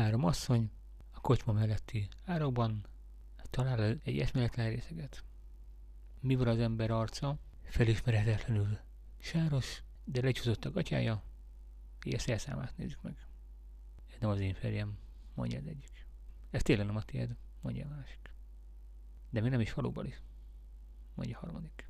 Három asszony a kocsma melletti árokban talál egy eszméletlen részeget. Mi van az ember arca? Felismerhetetlenül sáros, de lecsúszott a gatyája, és ezt elszámát nézzük meg. Ez nem az én férjem, mondja az egyik. Ez tényleg nem a tiéd, mondja a másik. De mi nem is valóban is, mondja a harmadik.